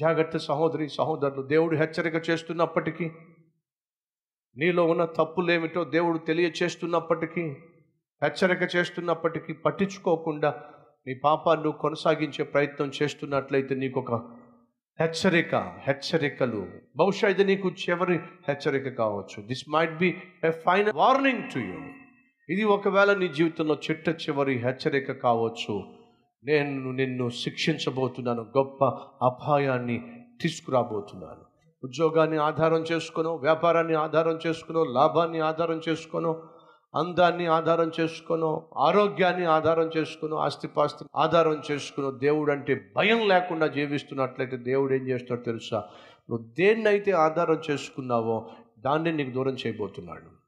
జాగ్రత్త సహోదరి సహోదరులు దేవుడు హెచ్చరిక చేస్తున్నప్పటికీ నీలో ఉన్న తప్పులేమిటో దేవుడు తెలియచేస్తున్నప్పటికీ హెచ్చరిక చేస్తున్నప్పటికీ పట్టించుకోకుండా నీ పాపాన్ని కొనసాగించే ప్రయత్నం చేస్తున్నట్లయితే నీకు ఒక హెచ్చరిక హెచ్చరికలు. బహుశా ఇది నీకు చివరి హెచ్చరిక కావచ్చు. This might be a final warning to you ఇది ఒకవేళ నీ జీవితంలో చిట్ట చివరి హెచ్చరిక కావచ్చు. నేను నిన్ను శిక్షించబోతున్నాను గొప్ప అపాయాన్ని తీసుకురాబోతున్నాను. ఉద్యోగాన్ని ఆధారం చేసుకునో వ్యాపారాన్ని ఆధారం చేసుకునో లాభాన్ని ఆధారం చేసుకును అందాన్ని ఆధారం చేసుకునో ఆరోగ్యాన్ని ఆధారం చేసుకునో ఆస్తిపాస్తి ఆధారం చేసుకును దేవుడు అంటే భయం లేకుండా జీవిస్తున్నట్లయితే దేవుడు ఏం చేస్తాడో తెలుసా? నువ్వు దేన్నైతే ఆధారం చేసుకున్నావో దాన్ని నీకు దూరం చేయబోతున్నాడు.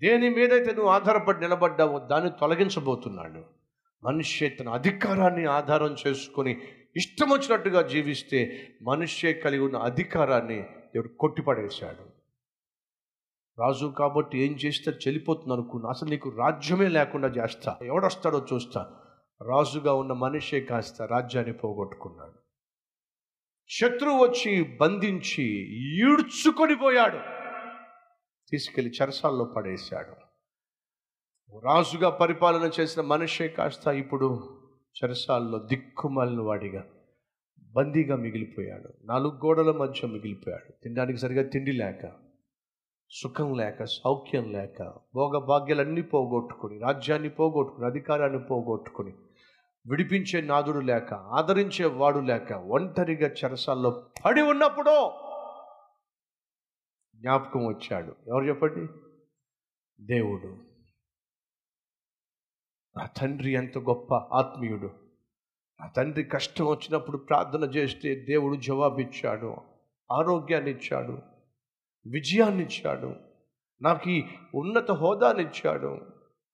దేని మీదైతే నువ్వు ఆధారపడి నిలబడ్డావో దాన్ని తొలగించబోతున్నాడు. మనిషి తన అధికారాన్ని ఆధారం చేసుకొని ఇష్టం వచ్చినట్టుగా జీవిస్తే మనిషే కలిగి ఉన్న అధికారాన్ని దేవుడు కొట్టిపడేశాడు. రాజు కాబట్టి ఏం చేస్తే చెలిపోతుంది అనుకున్నా అసలు నీకు రాజ్యమే లేకుండా చేస్తా ఎవడొస్తాడో చూస్తా. రాజుగా ఉన్న మనిషే కాస్త రాజ్యాన్ని పోగొట్టుకున్నాడు. శత్రువు వచ్చి బంధించి ఈడ్చుకొని పోయాడు. తీసుకెళ్ళి చెరసాల్లో పడేశాడు. రాజుగా పరిపాలన చేసిన మనిషే కాస్త ఇప్పుడు చెరసాల్లో దిక్కుమాలిన వాడిగా బందీగా మిగిలిపోయాడు. నాలుగు గోడల మధ్య మిగిలిపోయాడు. తినడానికి సరిగా తిండి లేక సుఖం లేక సౌఖ్యం లేక భోగభాగ్యాలన్నీ పోగొట్టుకుని రాజ్యాన్ని పోగొట్టుకుని అధికారాన్ని పోగొట్టుకుని విడిపించే నాదుడు లేక ఆదరించే వాడు లేక ఒంటరిగా చెరసాల్లో పడి ఉన్నప్పుడు జ్ఞాపకం వచ్చాడు. ఎవరు చెప్పండి? దేవుడు. నా తండ్రి ఎంత గొప్ప ఆత్మీయుడు. నా తండ్రి కష్టం వచ్చినప్పుడు ప్రార్థన చేస్తే దేవుడు జవాబిచ్చాడు ఆరోగ్యాన్ని ఇచ్చాడు విజయాన్ని ఇచ్చాడు నాకు ఈ ఉన్నత హోదాని ఇచ్చాడు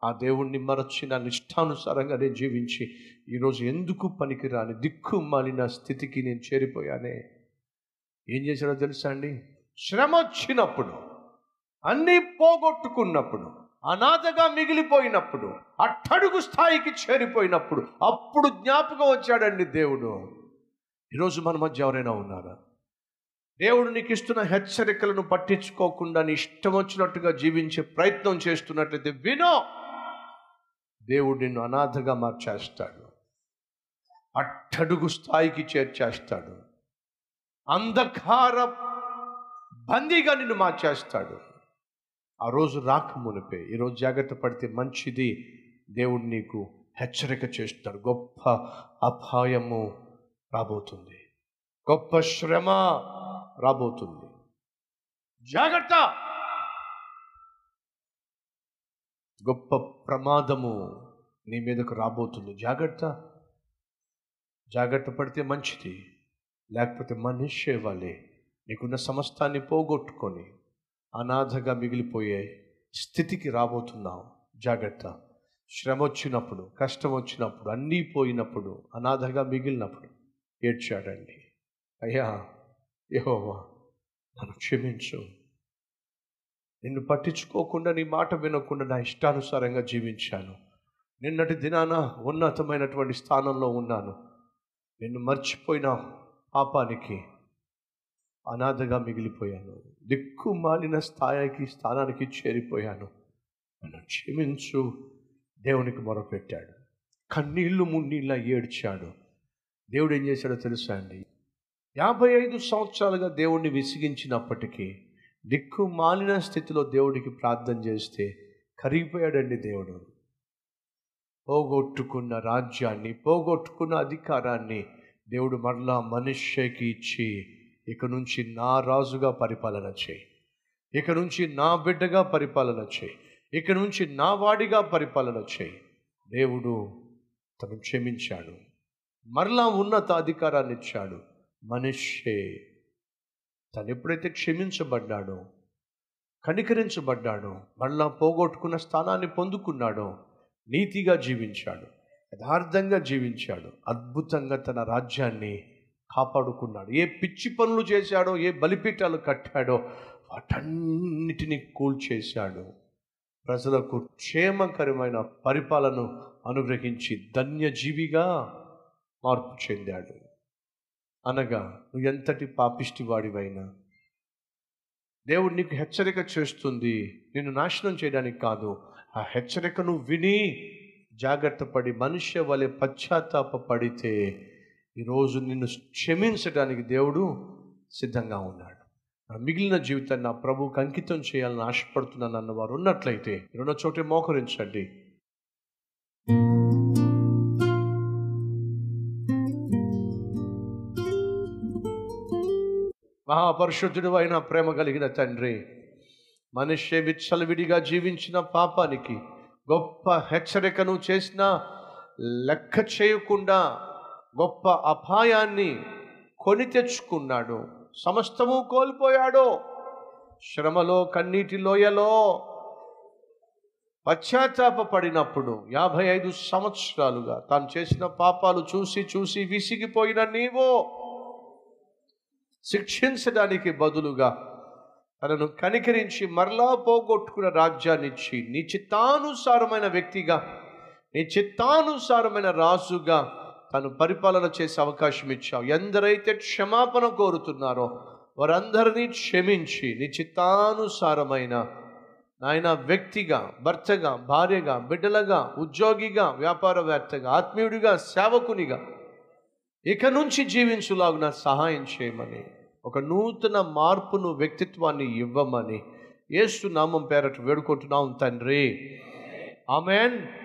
ఆ దేవుణ్ణి మరచి నా నిష్టానుసారంగా నేను జీవించి ఈరోజు ఎందుకు పనికిరాని దిక్కు మాలిన స్థితికి నేను చేరిపోయానే? ఏం చేశాడో తెలుసా అండి? శ్రమ వచ్చినప్పుడు అన్నీ పోగొట్టుకున్నప్పుడు అనాథగా మిగిలిపోయినప్పుడు అట్టడుగు స్థాయికి చేరిపోయినప్పుడు అప్పుడు జ్ఞాపకం వచ్చాడండి దేవుడు. ఈరోజు మన మధ్య ఎవరైనా ఉన్నారా? దేవుడు నీకు ఇస్తున్న హెచ్చరికలను పట్టించుకోకుండా నీ ఇష్టం వచ్చినట్టుగా జీవించే ప్రయత్నం చేస్తున్నట్లయితే వినో. దేవుడు నిన్ను అనాథగా మార్చేస్తాడు. అట్టడుగు స్థాయికి చేర్చేస్తాడు. అంధకార బందీగా నిన్ను మార్చేస్తాడు. ఆ రోజు రాక మునిపే ఈరోజు జాగ్రత్త పడితే మంచిది. దేవుడు నీకు హెచ్చరిక చేస్తాడు. గొప్ప అపాయము రాబోతుంది. గొప్ప శ్రమ రాబోతుంది. జాగ్రత్త! గొప్ప ప్రమాదము నీ మీదకు రాబోతుంది. జాగ్రత్త! జాగ్రత్త పడితే మంచిది. లేకపోతే మనిషి వాళ్ళే నీకున్న సమస్తాన్ని పోగొట్టుకొని అనాథగా మిగిలిపోయే స్థితికి రాబోతున్నావు జాగ్రత్త. శ్రమ వచ్చినప్పుడు కష్టం వచ్చినప్పుడు అన్నీ పోయినప్పుడు అనాథగా మిగిలినప్పుడు ఏడ్చాడండి. అయ్యా యహోవా నన్ను క్షమించు. నిన్ను పట్టించుకోకుండా నీ మాట వినకుండా నా ఇష్టానుసారంగా జీవించాను. నిన్నటి దినాన ఉన్నతమైనటువంటి స్థానంలో ఉన్నాను. నిన్ను మర్చిపోయిన పాపానికి అనాథగా మిగిలిపోయాను. దిక్కు మాలిన స్థాయికి స్థానానికి చేరిపోయాను. నన్ను క్షమించు. దేవునికి మొరపెట్టాడు. కన్నీళ్ళు మున్నీళ్ళ ఏడ్చాడు. దేవుడు ఏం చేశాడో తెలుసా అండి? యాభై ఐదు సంవత్సరాలుగా దేవుణ్ణి విసిగించినప్పటికీ దిక్కు మాలిన స్థితిలో దేవుడికి ప్రార్థన చేస్తే కరిగిపోయాడండి దేవుడు. పోగొట్టుకున్న రాజ్యాన్ని పోగొట్టుకున్న అధికారాన్ని దేవుడు మరలా మనుష్యకి ఇచ్చి ఇక నుంచి నా రాజుగా పరిపాలన చేయి. ఇక నుంచి నా బిడ్డగా పరిపాలన చేయి. ఇక నుంచి నా వాడిగా పరిపాలన చేయి. దేవుడు తను క్షమించాడు. మరలా ఉన్నత అధికారాన్ని ఇచ్చాడు. మనిషే తను ఎప్పుడైతే క్షమించబడ్డాడో కనికరించబడ్డాడో మళ్ళా పోగొట్టుకున్న స్థానాన్ని పొందుకున్నాడో నీతిగా జీవించాడు. యథార్థంగా జీవించాడు. అద్భుతంగా తన రాజ్యాన్ని కాపాడుకున్నాడు. ఏ పిచ్చి పనులు చేశాడో ఏ బలిపీఠాలు కట్టాడో వాటన్నిటిని కూల్చేశాడు. ప్రజలకు క్షేమకరమైన పరిపాలన అనుగ్రహించి ధన్యజీవిగా మార్పు చెందాడు. అనగా నువ్వు ఎంతటి పాపిష్టి వాడివైనా దేవుడు నీకు హెచ్చరిక చేస్తుంది నిన్ను నాశనం చేయడానికి కాదు. ఆ హెచ్చరికను విని జాగ్రత్త పడి మనుష్య వలె పశ్చాత్తాప పడితే ఈరోజు నిన్ను క్షమించడానికి దేవుడు సిద్ధంగా ఉన్నాడు. నా మిగిలిన జీవితాన్ని నా ప్రభువుకి అంకితం చేయాలని ఆశపడుతున్నాను అన్నవారు ఉన్నట్లయితే రెండో చోటే మోకరించండి. మహాపరిశుద్ధుడు అయిన ప్రేమ కలిగిన తండ్రి మనిషి విచ్చలవిడిగా జీవించిన పాపానికి గొప్ప హెచ్చరికను చేసిన లెక్క చేయకుండా గొప్ప అపాయాన్ని కొని తెచ్చుకున్నాడు. సమస్తము కోల్పోయాడు. శ్రమలో కన్నీటి లోయలో పశ్చాత్తాప పడినప్పుడు యాభై ఐదు సంవత్సరాలుగా తాను చేసిన పాపాలు చూసి చూసి విసిగిపోయిన నీవు శిక్షించడానికి బదులుగా తనను కనికరించి మరలా పోగొట్టుకున్న రాజ్యాన్నిచ్చి నీ చిత్తానుసారమైన వ్యక్తిగా నీ చిత్తానుసారమైన రాజుగా తను పరిపాలన చేసే అవకాశం ఇచ్చావు. ఎందరైతే క్షమాపణ కోరుతున్నారో వారందరినీ క్షమించి నీ చిత్తానుసారమైన నాయన వ్యక్తిగా భర్తగా భార్యగా బిడ్డలగా ఉద్యోగిగా వ్యాపారవేత్తగా ఆత్మీయుడిగా సేవకునిగా ఇక నుంచి జీవించులాగున సహాయం చేయమని ఒక నూతన మార్పును వ్యక్తిత్వాన్ని ఇవ్వమని ఏసు నామం పేరట వేడుకుంటున్నాం తండ్రి. ఆమెన్.